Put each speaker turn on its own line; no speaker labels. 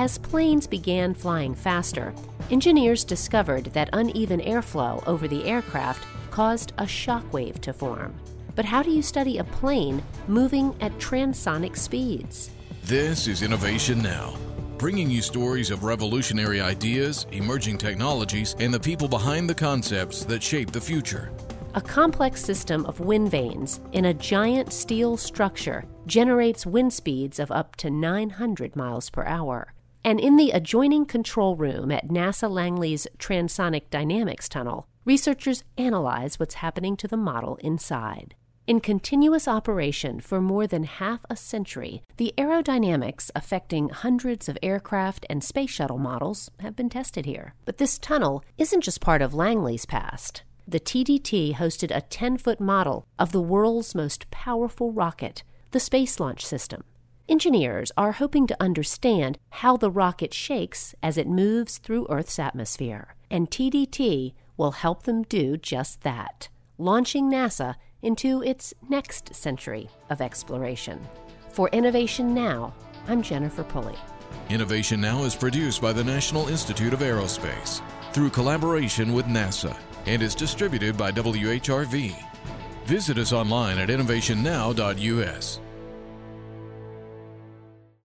As planes began flying faster, engineers discovered that uneven airflow over the aircraft caused a shock wave to form. But how do you study a plane moving at transonic speeds?
This is Innovation Now, bringing you stories of revolutionary ideas, emerging technologies, and the people behind the concepts that shape the future.
A complex system of wind vanes in a giant steel structure generates wind speeds of up to 900 miles per hour. And in the adjoining control room at NASA Langley's Transonic Dynamics Tunnel, researchers analyze what's happening to the model inside. In continuous operation for more than half a century, the aerodynamics affecting hundreds of aircraft and space shuttle models have been tested here. But this tunnel isn't just part of Langley's past the TDT hosted a 10 foot model of the world's most powerful rocket, the Space Launch System. Engineers are hoping to understand how the rocket shakes as it moves through Earth's atmosphere, and TDT will help them do just that, launching NASA into its next century of exploration. For Innovation Now, I'm Jennifer Pulley.
Innovation Now is produced by the National Institute of Aerospace through collaboration with NASA and is distributed by WHRV. Visit us online at innovationnow.us.